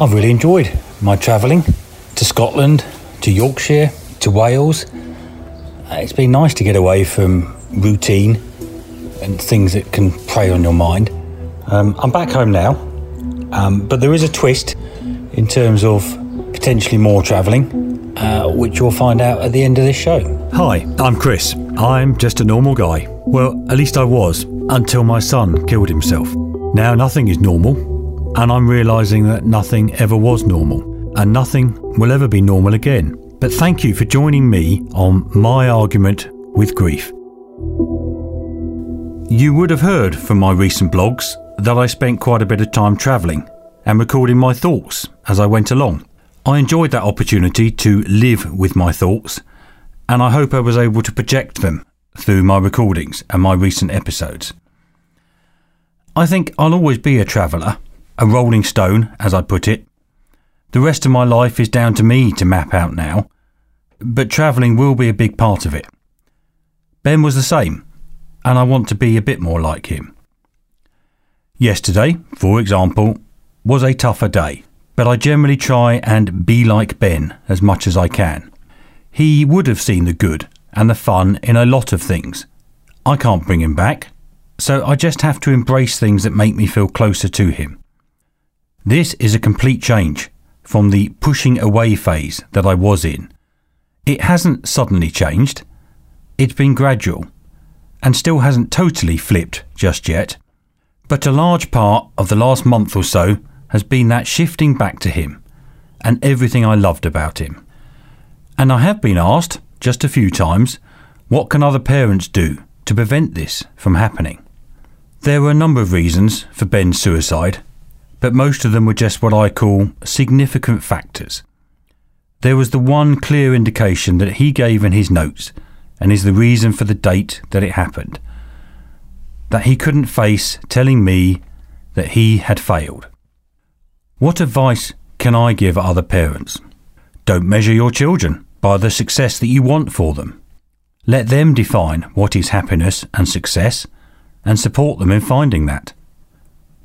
I've really enjoyed my travelling to Scotland, to Yorkshire, to Wales. Uh, It's been nice to get away from routine and things that can prey on your mind. Um, I'm back home now, um, but there is a twist in terms of potentially more travelling, uh, which you'll find out at the end of this show. Hi, I'm Chris. I'm just a normal guy. Well, at least I was, until my son killed himself. Now nothing is normal, and I'm realising that nothing ever was normal, and nothing will ever be normal again. But thank you for joining me on my argument with grief. You would have heard from my recent blogs that I spent quite a bit of time travelling and recording my thoughts as I went along. I enjoyed that opportunity to live with my thoughts, and I hope I was able to project them through my recordings and my recent episodes. I think I'll always be a traveller, a rolling stone, as I put it. The rest of my life is down to me to map out now, but travelling will be a big part of it. Ben was the same, and I want to be a bit more like him. Yesterday, for example, was a tougher day, but I generally try and be like Ben as much as I can. He would have seen the good and the fun in a lot of things. I can't bring him back, so I just have to embrace things that make me feel closer to him. This is a complete change from the pushing away phase that I was in. It hasn't suddenly changed, it's been gradual and still hasn't totally flipped just yet. But a large part of the last month or so has been that shifting back to him and everything I loved about him. And I have been asked, just a few times, what can other parents do to prevent this from happening? There were a number of reasons for Ben's suicide, but most of them were just what I call significant factors. There was the one clear indication that he gave in his notes and is the reason for the date that it happened. That he couldn't face telling me that he had failed. What advice can I give other parents? Don't measure your children by the success that you want for them. Let them define what is happiness and success and support them in finding that.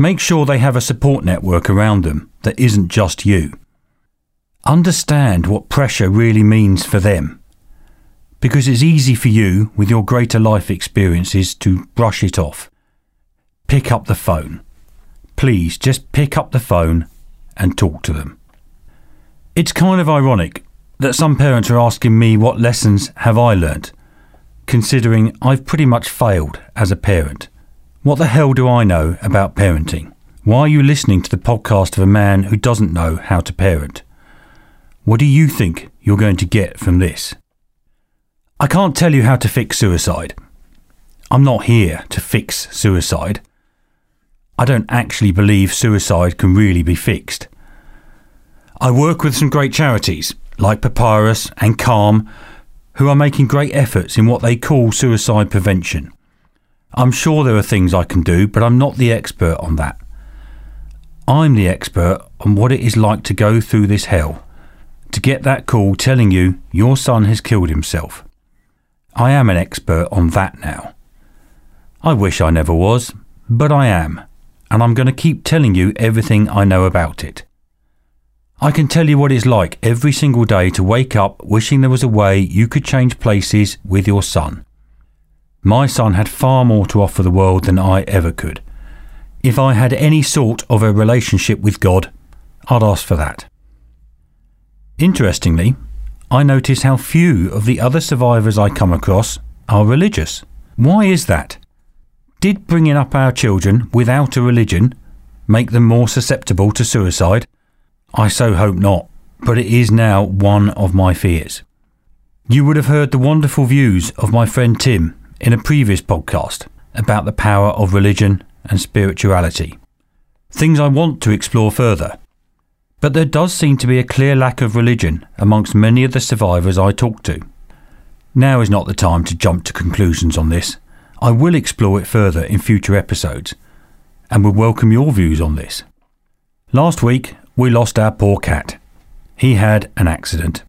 Make sure they have a support network around them that isn't just you. Understand what pressure really means for them because it's easy for you, with your greater life experiences, to brush it off. Pick up the phone. Please just pick up the phone and talk to them. It's kind of ironic that some parents are asking me what lessons have I learnt, considering I've pretty much failed as a parent. What the hell do I know about parenting? Why are you listening to the podcast of a man who doesn't know how to parent? What do you think you're going to get from this? I can't tell you how to fix suicide. I'm not here to fix suicide. I don't actually believe suicide can really be fixed. I work with some great charities like Papyrus and Calm who are making great efforts in what they call suicide prevention. I'm sure there are things I can do, but I'm not the expert on that. I'm the expert on what it is like to go through this hell, to get that call telling you your son has killed himself. I am an expert on that now. I wish I never was, but I am, and I'm going to keep telling you everything I know about it. I can tell you what it's like every single day to wake up wishing there was a way you could change places with your son. My son had far more to offer the world than I ever could. If I had any sort of a relationship with God, I'd ask for that. Interestingly, I notice how few of the other survivors I come across are religious. Why is that? Did bringing up our children without a religion make them more susceptible to suicide? I so hope not, but it is now one of my fears. You would have heard the wonderful views of my friend Tim in a previous podcast about the power of religion and spirituality. Things I want to explore further. But there does seem to be a clear lack of religion amongst many of the survivors I talk to. Now is not the time to jump to conclusions on this. I will explore it further in future episodes and would welcome your views on this. Last week, we lost our poor cat. He had an accident.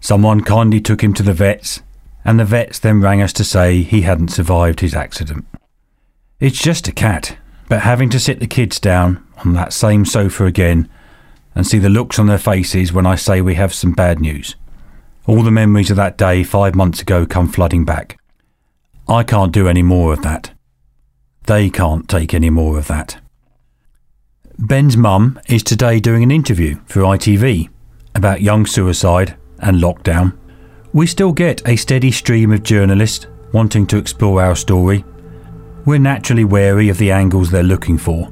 Someone kindly took him to the vets, and the vets then rang us to say he hadn't survived his accident. It's just a cat, but having to sit the kids down on that same sofa again and see the looks on their faces when I say we have some bad news. All the memories of that day five months ago come flooding back. I can't do any more of that. They can't take any more of that. Ben's mum is today doing an interview for ITV about young suicide and lockdown. We still get a steady stream of journalists wanting to explore our story. We're naturally wary of the angles they're looking for,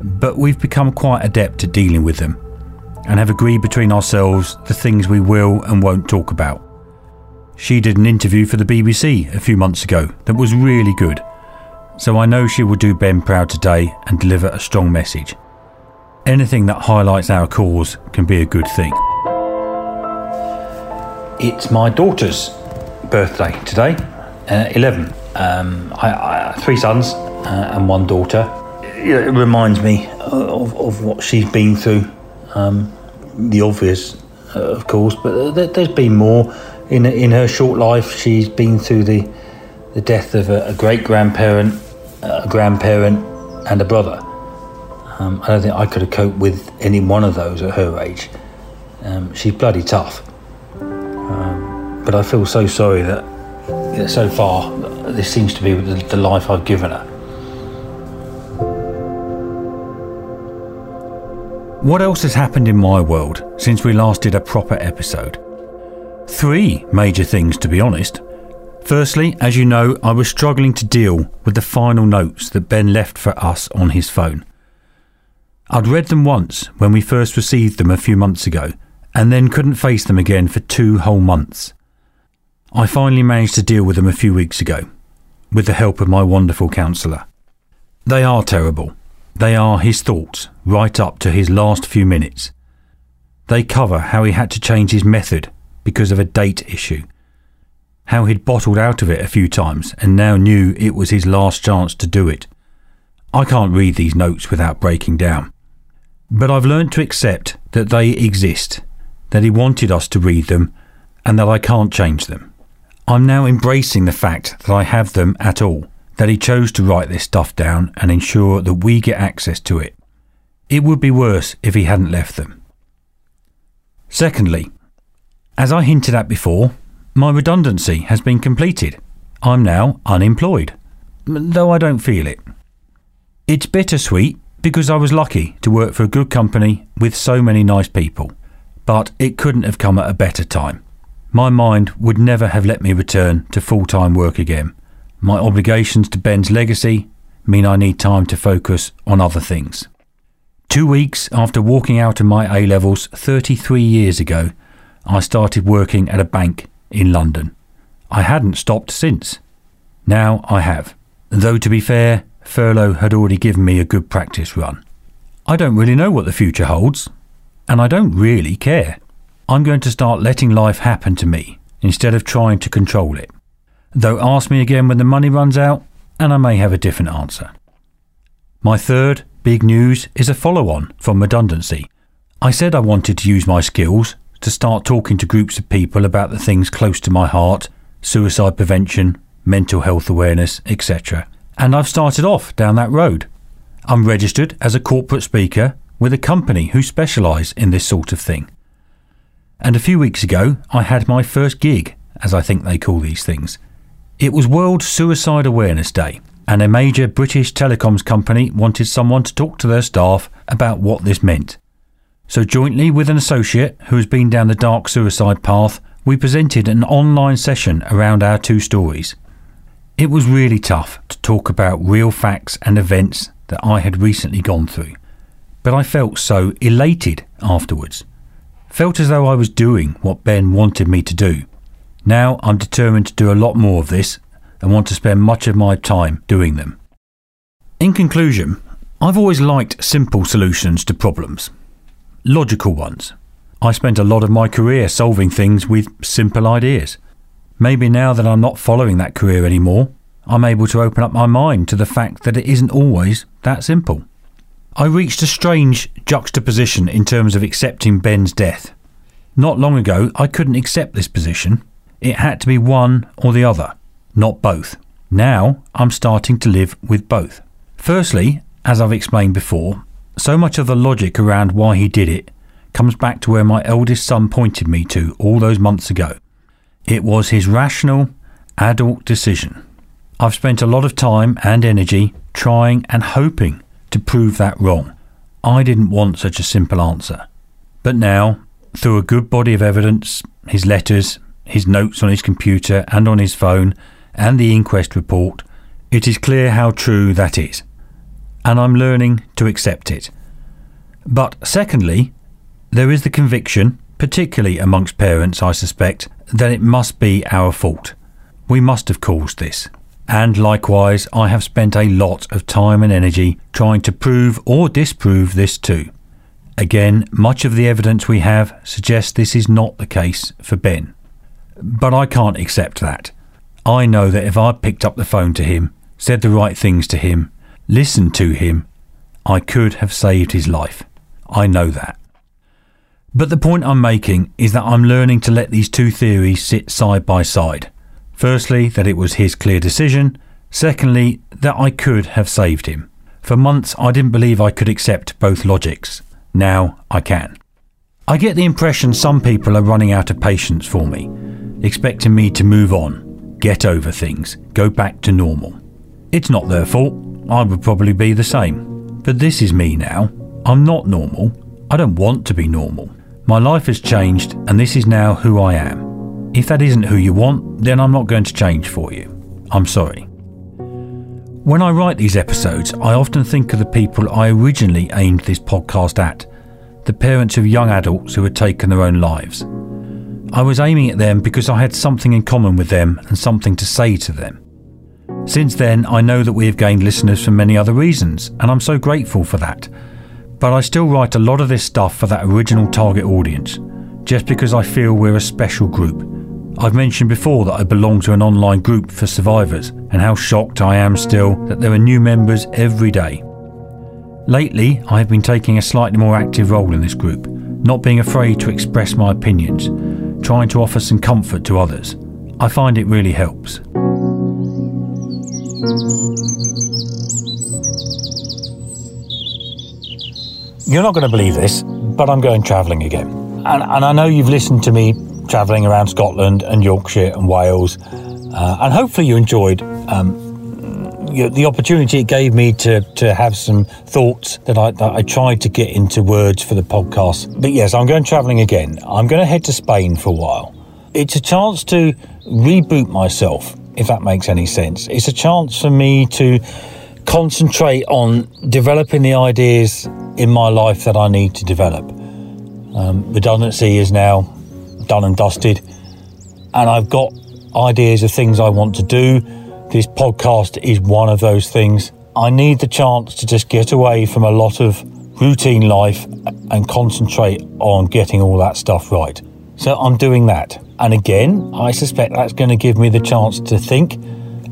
but we've become quite adept at dealing with them and have agreed between ourselves the things we will and won't talk about. She did an interview for the BBC a few months ago that was really good, so I know she will do Ben proud today and deliver a strong message. Anything that highlights our cause can be a good thing. It's my daughter's birthday today, uh, 11. Um, I, I, three sons uh, and one daughter. It reminds me of, of what she's been through. Um, the obvious, uh, of course, but there's been more in in her short life. She's been through the the death of a, a great grandparent, a grandparent, and a brother. Um, I don't think I could have coped with any one of those at her age. Um, she's bloody tough. But I feel so sorry that, that so far this seems to be the, the life I've given her. What else has happened in my world since we last did a proper episode? Three major things, to be honest. Firstly, as you know, I was struggling to deal with the final notes that Ben left for us on his phone. I'd read them once when we first received them a few months ago, and then couldn't face them again for two whole months. I finally managed to deal with them a few weeks ago, with the help of my wonderful counsellor. They are terrible. They are his thoughts, right up to his last few minutes. They cover how he had to change his method because of a date issue, how he'd bottled out of it a few times and now knew it was his last chance to do it. I can't read these notes without breaking down. But I've learned to accept that they exist, that he wanted us to read them, and that I can't change them. I'm now embracing the fact that I have them at all, that he chose to write this stuff down and ensure that we get access to it. It would be worse if he hadn't left them. Secondly, as I hinted at before, my redundancy has been completed. I'm now unemployed, though I don't feel it. It's bittersweet because I was lucky to work for a good company with so many nice people, but it couldn't have come at a better time. My mind would never have let me return to full time work again. My obligations to Ben's legacy mean I need time to focus on other things. Two weeks after walking out of my A levels 33 years ago, I started working at a bank in London. I hadn't stopped since. Now I have. Though to be fair, Furlough had already given me a good practice run. I don't really know what the future holds, and I don't really care. I'm going to start letting life happen to me instead of trying to control it. Though ask me again when the money runs out, and I may have a different answer. My third big news is a follow on from redundancy. I said I wanted to use my skills to start talking to groups of people about the things close to my heart suicide prevention, mental health awareness, etc and I've started off down that road. I'm registered as a corporate speaker with a company who specialise in this sort of thing. And a few weeks ago, I had my first gig, as I think they call these things. It was World Suicide Awareness Day, and a major British telecoms company wanted someone to talk to their staff about what this meant. So, jointly with an associate who has been down the dark suicide path, we presented an online session around our two stories. It was really tough to talk about real facts and events that I had recently gone through, but I felt so elated afterwards. Felt as though I was doing what Ben wanted me to do. Now I'm determined to do a lot more of this and want to spend much of my time doing them. In conclusion, I've always liked simple solutions to problems, logical ones. I spent a lot of my career solving things with simple ideas. Maybe now that I'm not following that career anymore, I'm able to open up my mind to the fact that it isn't always that simple. I reached a strange juxtaposition in terms of accepting Ben's death. Not long ago, I couldn't accept this position. It had to be one or the other, not both. Now, I'm starting to live with both. Firstly, as I've explained before, so much of the logic around why he did it comes back to where my eldest son pointed me to all those months ago. It was his rational, adult decision. I've spent a lot of time and energy trying and hoping prove that wrong. I didn't want such a simple answer. But now, through a good body of evidence, his letters, his notes on his computer and on his phone, and the inquest report, it is clear how true that is. And I'm learning to accept it. But secondly, there is the conviction, particularly amongst parents, I suspect, that it must be our fault. We must have caused this. And likewise, I have spent a lot of time and energy trying to prove or disprove this too. Again, much of the evidence we have suggests this is not the case for Ben. But I can't accept that. I know that if I picked up the phone to him, said the right things to him, listened to him, I could have saved his life. I know that. But the point I'm making is that I'm learning to let these two theories sit side by side. Firstly, that it was his clear decision. Secondly, that I could have saved him. For months, I didn't believe I could accept both logics. Now I can. I get the impression some people are running out of patience for me, expecting me to move on, get over things, go back to normal. It's not their fault. I would probably be the same. But this is me now. I'm not normal. I don't want to be normal. My life has changed, and this is now who I am. If that isn't who you want, then I'm not going to change for you. I'm sorry. When I write these episodes, I often think of the people I originally aimed this podcast at the parents of young adults who had taken their own lives. I was aiming at them because I had something in common with them and something to say to them. Since then, I know that we have gained listeners for many other reasons, and I'm so grateful for that but I still write a lot of this stuff for that original target audience, just because I feel we're a special group. I've mentioned before that I belong to an online group for survivors, and how shocked I am still that there are new members every day. Lately, I have been taking a slightly more active role in this group, not being afraid to express my opinions, trying to offer some comfort to others. I find it really helps. You're not going to believe this, but I'm going travelling again. And, and I know you've listened to me travelling around Scotland and Yorkshire and Wales, uh, and hopefully you enjoyed um, the opportunity it gave me to, to have some thoughts that I, that I tried to get into words for the podcast. But yes, I'm going travelling again. I'm going to head to Spain for a while. It's a chance to reboot myself, if that makes any sense. It's a chance for me to concentrate on developing the ideas in my life that I need to develop. Um, redundancy is now done and dusted, and I've got ideas of things I want to do. This podcast is one of those things. I need the chance to just get away from a lot of routine life and concentrate on getting all that stuff right. So I'm doing that. And again, I suspect that's going to give me the chance to think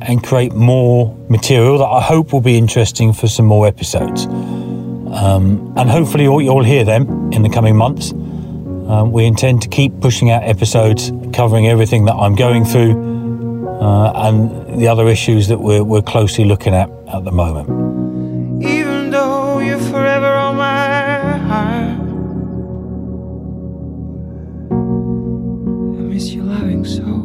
and create more material that I hope will be interesting for some more episodes. Um, and hopefully, you'll, you'll, hear them in the coming months. Um, we intend to keep pushing out episodes covering everything that I'm going through uh, and the other issues that we're, we're closely looking at at the moment. Even though you're forever on my heart, I miss you loving so.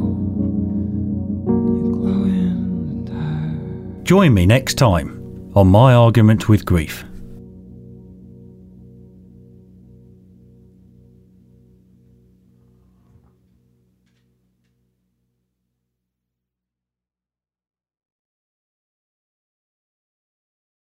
Join me next time on My Argument with Grief.